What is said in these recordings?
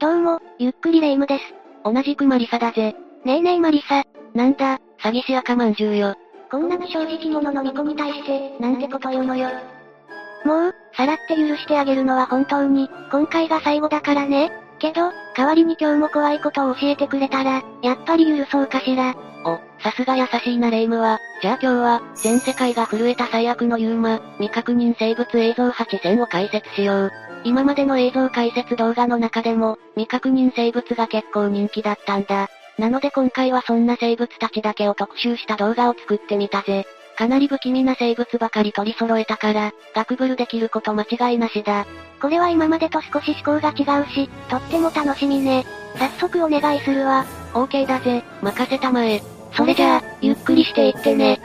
どうも、ゆっくりレ夢ムです。同じくマリサだぜ。ねえねえマリサ。なんだ、詐欺師赤まんじゅうよ。こんなに正直者の巫女に対して、なんてこと言うのよ。もう、さらって許してあげるのは本当に、今回が最後だからね。けど、代わりに今日も怖いことを教えてくれたら、やっぱり許そうかしら。お、さすが優しいなレイムは、じゃあ今日は、全世界が震えた最悪のユーマ、未確認生物映像8000を解説しよう。今までの映像解説動画の中でも、未確認生物が結構人気だったんだ。なので今回はそんな生物たちだけを特集した動画を作ってみたぜ。かなり不気味な生物ばかり取り揃えたから、ガクブルできること間違いなしだ。これは今までと少し思考が違うし、とっても楽しみね。早速お願いするわ。OK だぜ、任せたまえ。それじゃあ、ゆっくりしていってね。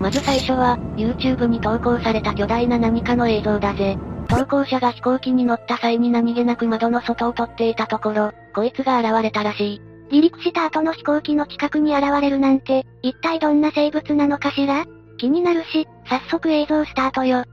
まず最初は、YouTube に投稿された巨大な何かの映像だぜ。投稿者が飛行機に乗った際に何気なく窓の外を撮っていたところ、こいつが現れたらしい。離陸した後の飛行機の近くに現れるなんて、一体どんな生物なのかしら？気になるし、早速映像スタートよ。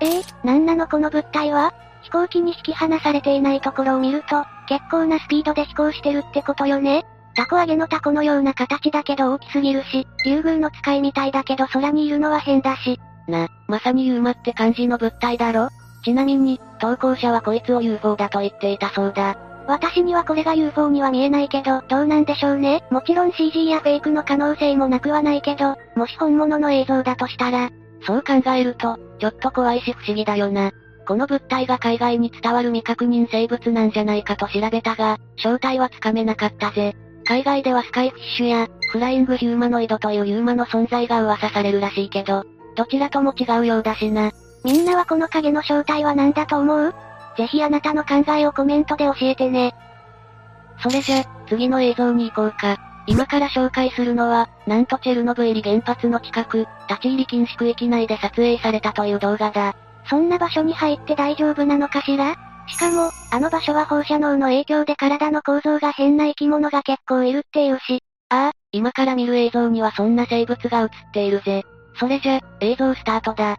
えー、なんなのこの物体は？飛行機に引き離されていないところを見ると、結構なスピードで飛行してるってことよねタコ揚げのタコのような形だけど大きすぎるし、竜宮の使いみたいだけど空にいるのは変だし。な、まさにユーマって感じの物体だろちなみに、投稿者はこいつを UFO だと言っていたそうだ。私にはこれが UFO には見えないけど、どうなんでしょうね。もちろん CG やフェイクの可能性もなくはないけど、もし本物の映像だとしたら、そう考えると、ちょっと怖いし不思議だよな。この物体が海外に伝わる未確認生物なんじゃないかと調べたが、正体はつかめなかったぜ。海外ではスカイフィッシュや、フライングヒューマノイドというユーマの存在が噂されるらしいけど、どちらとも違うようだしな。みんなはこの影の正体は何だと思う？ぜひあなたの考えをコメントで教えてね。それじゃ、次の映像に行こうか。今から紹介するのは、なんとチェルノブイリ原発の近く、立ち入り禁止区域内で撮影されたという動画だ。そんな場所に入って大丈夫なのかしら？しかも、あの場所は放射能の影響で体の構造が変な生き物が結構いるっていうし。ああ、今から見る映像にはそんな生物が映っているぜ。それじゃ、映像スタートだ。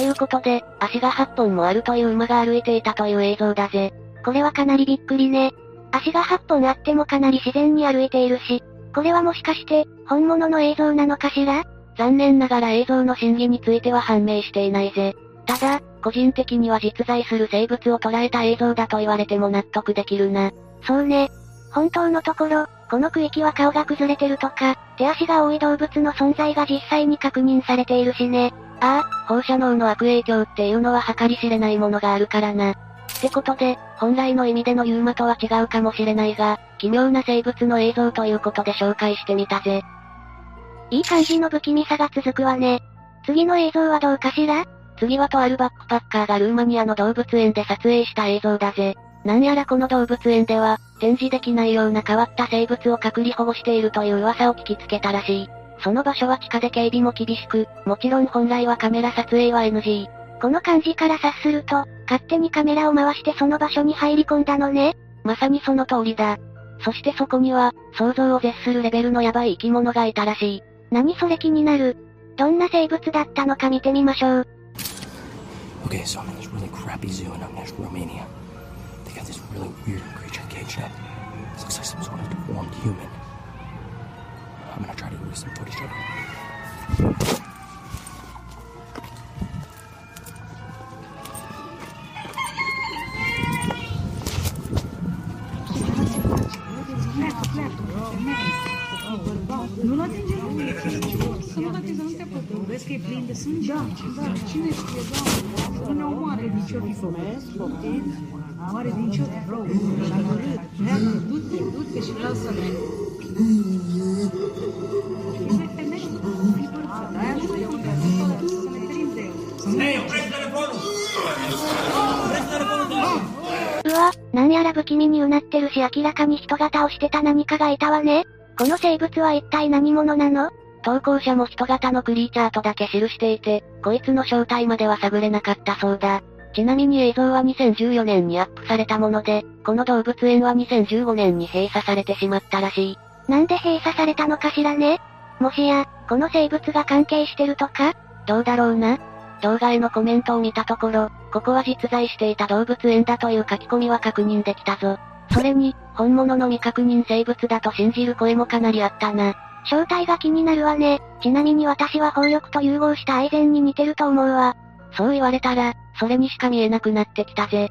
いうことで、足が8本もあるという馬が歩いていたという映像だぜ。これはかなりびっくりね。足が8本あってもかなり自然に歩いているし、これはもしかして、本物の映像なのかしら？残念ながら映像の真偽については判明していないぜ。ただ、個人的には実在する生物を捉えた映像だと言われても納得できるな。そうね。本当のところ、この区域は顔が崩れてるとか、手足が多い動物の存在が実際に確認されているしね。ああ、放射能の悪影響っていうのは計り知れないものがあるからな。ってことで、本来の意味でのユーマとは違うかもしれないが、奇妙な生物の映像ということで紹介してみたぜ。いい感じの不気味さが続くわね。次の映像はどうかしら？次はとあるバックパッカーがルーマニアの動物園で撮影した映像だぜ。なんやらこの動物園では、展示できないような変わった生物を隔離保護しているという噂を聞きつけたらしい。その場所は地下で警備も厳しく、もちろん本来はカメラ撮影は NG。この感じから察すると、勝手にカメラを回してその場所に入り込んだのね。まさにその通りだ。そしてそこには、想像を絶するレベルのヤバい生き物がいたらしい。何それ気になる。どんな生物だったのか見てみましょう。Okay, so I'm in this really crappy zoo in Amnesia, Romania. They got this really weird creature caged up. This looks like some sort of deformed human. I'm gonna try to use some footage of it. Nu l atinge lumea, să nu-l atinge, să nu te apropie. Vezi că e plin de sânge? Da, da. Cine știe, Nu să ne omoare din nu fumez, poftim, oare din ce vreau, și-am urât, du-te, du-te și vreau să merg. うわ、なんやら不気味にうなってるし明らかに人型をしてた何かがいたわね。この生物は一体何者なの？投稿者も人型のクリーチャーとだけ記していて、こいつの正体までは探れなかったそうだ。ちなみに映像は2014年にアップされたもので、この動物園は2015年に閉鎖されてしまったらしい。なんで閉鎖されたのかしらね？もしや、この生物が関係してるとか？どうだろうな？動画へのコメントを見たところ、ここは実在していた動物園だという書き込みは確認できたぞ。それに、本物の未確認生物だと信じる声もかなりあったな。正体が気になるわね。ちなみに私は宝力と融合したアイゼンに似てると思うわ。そう言われたら、それにしか見えなくなってきたぜ。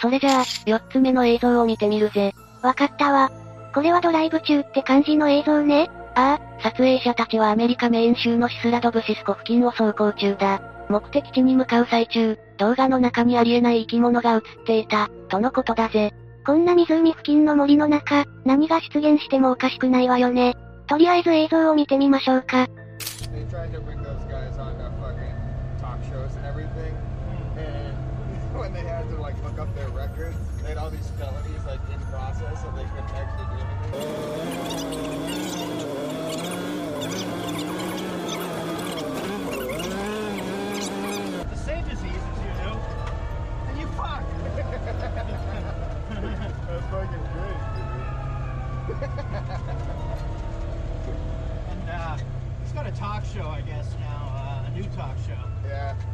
それじゃあ、四つ目の映像を見てみるぜ。わかったわ。これはドライブ中って感じの映像ね。ああ、撮影者たちはアメリカメイン州のシスラドブシスコ付近を走行中だ。目的地に向かう最中、動画の中にありえない生き物が映っていた、とのことだぜ。こんな湖付近の森の中、何が出現してもおかしくないわよね。とりあえず映像を見てみましょうか。when they had to like look up their record, they had all these felonies like in process, so they couldn't actually do anything. The same diseases you know, and you fuck. That's fucking great, and uh, he's got a talk show, I guess now, uh, a new talk show. Yeah.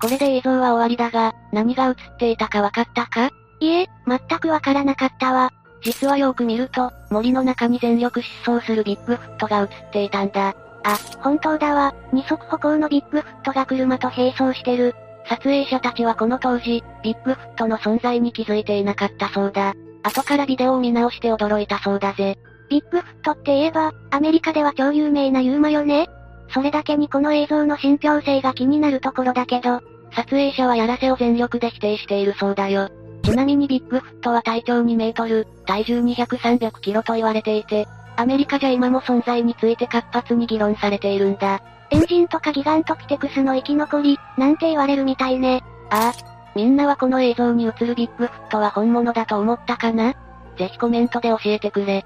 これで映像は終わりだが、 何が映っていたかわかったか？いえ、全くわからなかったわ。実はよく見ると、森の中に全力疾走するビッグフットが映っていたんだ。あ、本当だわ。二足歩行のビッグフットが車と並走してる。撮影者たちはこの当時、ビッグフットの存在に気づいていなかったそうだ。後からビデオを見直して驚いたそうだぜ。ビッグフットって言えば、アメリカでは超有名なユーマよねそれだけにこの映像の信憑性が気になるところだけど、撮影者はやらせを全力で否定しているそうだよ。ちなみにビッグフットは体長2メートル、体重200、300キロと言われていて、アメリカじゃ今も存在について活発に議論されているんだ。エンジンとかギガントピテクスの生き残り、なんて言われるみたいね。ああ。みんなはこの映像に映るビッグフットは本物だと思ったかな？ぜひコメントで教えてくれ。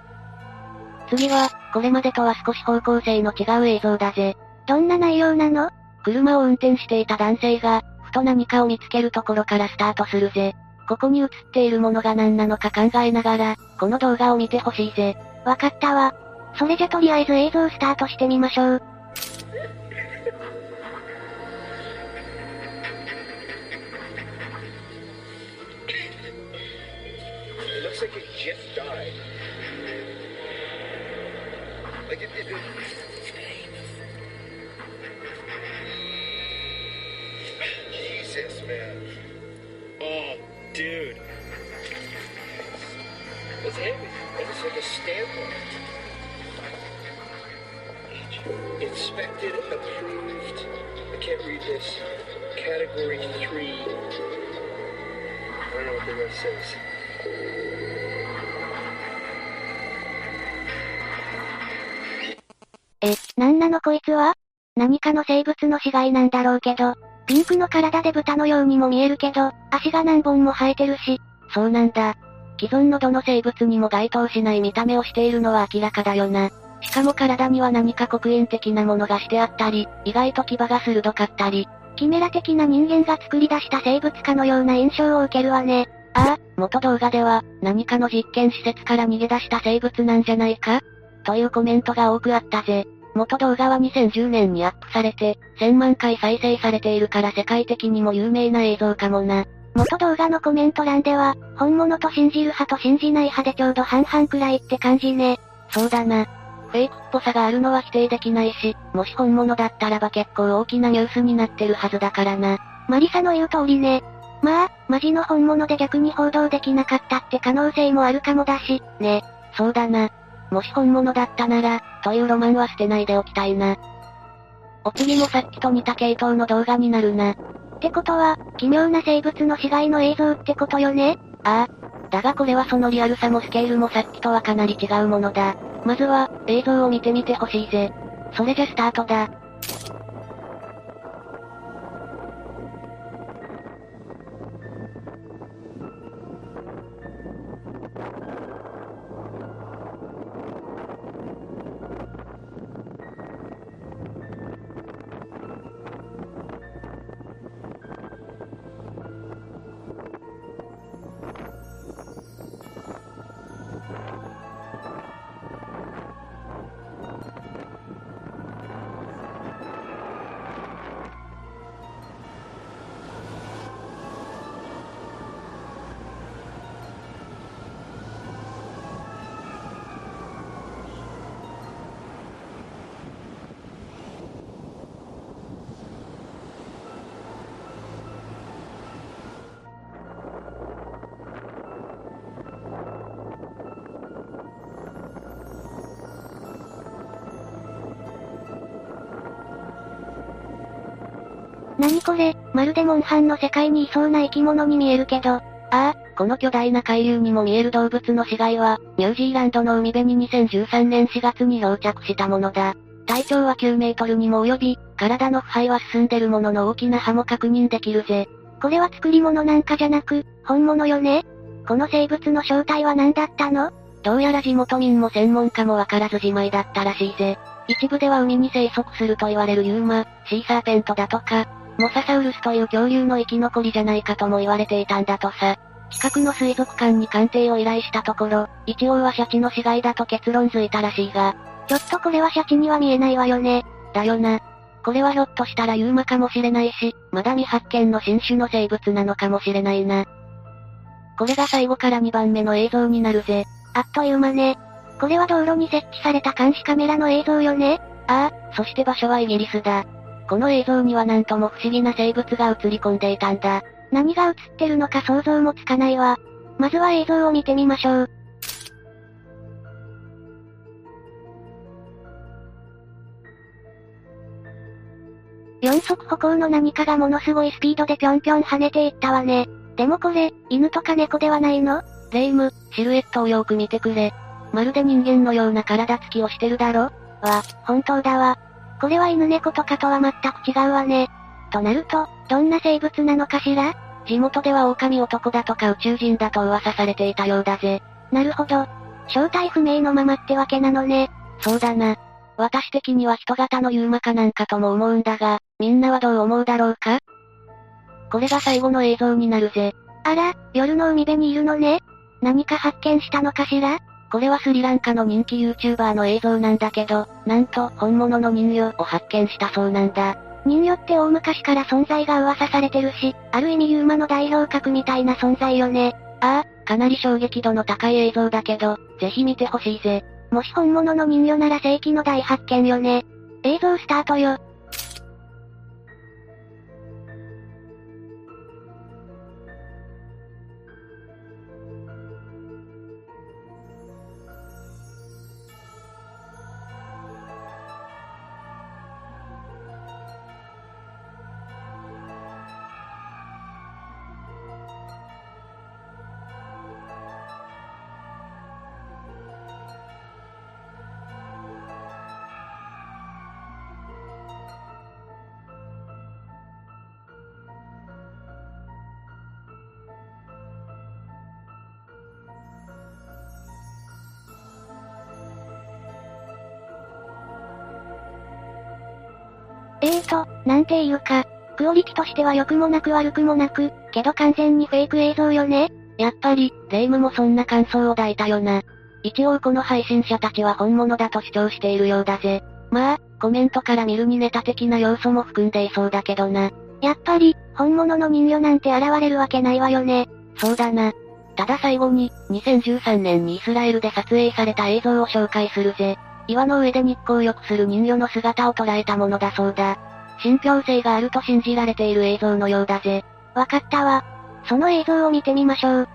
次は、これまでとは少し方向性の違う映像だぜ。どんな内容なの？車を運転していた男性が、ふと何かを見つけるところからスタートするぜ。ここに映っているものが何なのか考えながら、この動画を見てほしいぜ。わかったわ。それじゃとりあえず映像スタートしてみましょう。Man. Oh, Dude. It's heavy. It's like a stamp on it. Inspected, approved. I can't read this. Category 3. I don't know what the rest says. え、なんなのこいつは何かの生物の死骸なんだろうけど、ピンクの体で豚のようにも見えるけど、足が何本も生えてるし。そうなんだ。既存のどの生物にも該当しない見た目をしているのは明らかだよな。しかも体には何か黒煙的なものがしてあったり、意外と牙が鋭かったり、キメラ的な人間が作り出した生物かのような印象を受けるわね。ああ、元動画では、何かの実験施設から逃げ出した生物なんじゃないか？というコメントが多くあったぜ。元動画は2010年にアップされて、1000万回再生されているから世界的にも有名な映像かもな。元動画のコメント欄では、本物と信じる派と信じない派でちょうど半々くらいって感じね。そうだな。フェイクっぽさがあるのは否定できないし、もし本物だったらば結構大きなニュースになってるはずだからな。マリサの言う通りね。まあ、マジの本物で逆に報道できなかったって可能性もあるかもだし、ね。そうだな。もし本物だったなら、というロマンは捨てないでおきたいな。お次もさっきと似た系統の動画になるな。ってことは、奇妙な生物の死骸の映像ってことよね？ああ。だがこれはそのリアルさもスケールもさっきとはかなり違うものだ。まずは、映像を見てみてほしいぜ。それじゃスタートだ。何これ、まるでモンハンの世界にいそうな生き物に見えるけど。ああ、この巨大な海流にも見える動物の死骸は、ニュージーランドの海辺に2013年4月に漂着したものだ。体長は9メートルにも及び、体の腐敗は進んでるものの大きな歯も確認できるぜ。これは作り物なんかじゃなく、本物よね？この生物の正体は何だったの？どうやら地元民も専門家もわからずじまいだったらしいぜ。一部では海に生息すると言われるユーマ、シーサーペントだとか、モササウルスという恐竜の生き残りじゃないかとも言われていたんだとさ。近くの水族館に鑑定を依頼したところ、一応はシャチの死骸だと結論づいたらしいが、ちょっとこれはシャチには見えないわよね。だよな。これはひょっとしたらユーマかもしれないし、まだ未発見の新種の生物なのかもしれないな。これが最後から2番目の映像になるぜ。あっという間ね。これは道路に設置された監視カメラの映像よねああ、そして場所はイギリスだ。この映像にはなんとも不思議な生物が映り込んでいたんだ。何が映ってるのか想像もつかないわ。まずは映像を見てみましょう。四足歩行の何かがものすごいスピードでぴょんぴょん跳ねていったわね。でもこれ、犬とか猫ではないの？レイム、シルエットをよく見てくれ。まるで人間のような体つきをしてるだろ？わ、本当だわ。これは犬猫とかとは全く違うわね。となると、どんな生物なのかしら？地元では狼男だとか宇宙人だと噂されていたようだぜ。なるほど。正体不明のままってわけなのね。そうだな。私的には人型のユーマかなんかとも思うんだが、みんなはどう思うだろうか？これが最後の映像になるぜ。あら、夜の海辺にいるのね何か発見したのかしら？これはスリランカの人気 YouTuber の映像なんだけど、なんと本物の人魚を発見したそうなんだ。人魚って大昔から存在が噂されてるし、ある意味ユーマの代表格みたいな存在よね。ああ、かなり衝撃度の高い映像だけど、ぜひ見てほしいぜ。もし本物の人魚なら世紀の大発見よね。映像スタートよ。えーと、なんていうか、クオリティとしては良くもなく悪くもなく、けど完全にフェイク映像よね？やっぱり、レイムもそんな感想を抱いたよな。一応この配信者たちは本物だと主張しているようだぜ。まあ、コメントから見るにネタ的な要素も含んでいそうだけどな。やっぱり、本物の人魚なんて現れるわけないわよね。そうだな。ただ最後に、2013年にイスラエルで撮影された映像を紹介するぜ。岩の上で日光浴する人魚の姿を捉えたものだそうだ。信憑性があると信じられている映像のようだぜ。わかったわ。その映像を見てみましょう。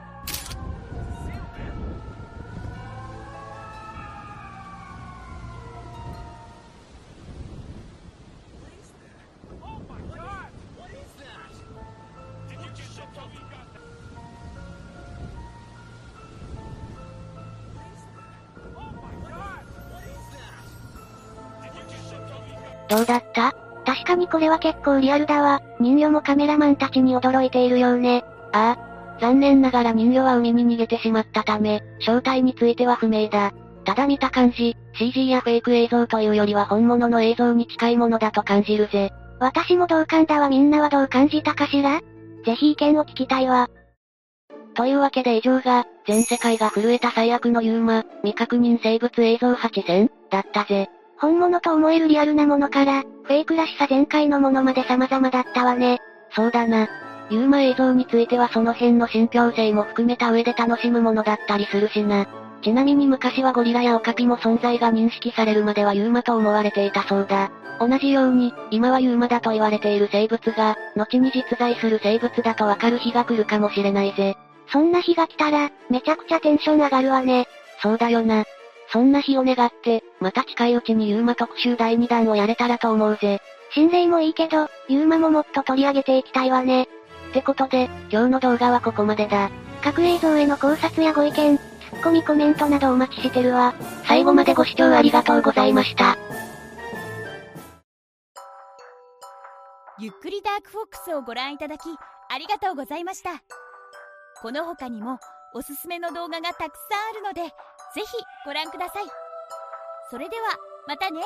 どうだった？確かにこれは結構リアルだわ。人魚もカメラマンたちに驚いているようね。ああ。残念ながら人魚は海に逃げてしまったため、正体については不明だ。ただ見た感じ、CG やフェイク映像というよりは本物の映像に近いものだと感じるぜ。私も同感だわみんなはどう感じたかしら？ぜひ意見を聞きたいわ。というわけで以上が、全世界が震えた最悪のユーマ、未確認生物映像8000だったぜ。本物と思えるリアルなものから、フェイクらしさ全開のものまで様々だったわね。そうだな。ユーマ映像についてはその辺の信憑性も含めた上で楽しむものだったりするしな。ちなみに昔はゴリラやオカピも存在が認識されるまではユーマと思われていたそうだ。同じように、今はユーマだと言われている生物が、後に実在する生物だとわかる日が来るかもしれないぜ。そんな日が来たら、めちゃくちゃテンション上がるわね。そうだよな。そんな日を願って、また近いうちにユーマ特集第2弾をやれたらと思うぜ。心霊もいいけど、ユーマももっと取り上げていきたいわね。ってことで、今日の動画はここまでだ。各映像への考察やご意見、ツッコミコメントなどお待ちしてるわ。最後までご視聴ありがとうございました。ゆっくりダークフォックスをご覧いただきありがとうございましたこの他にもおすすめの動画がたくさんあるのでぜひご覧ください。それではまたね。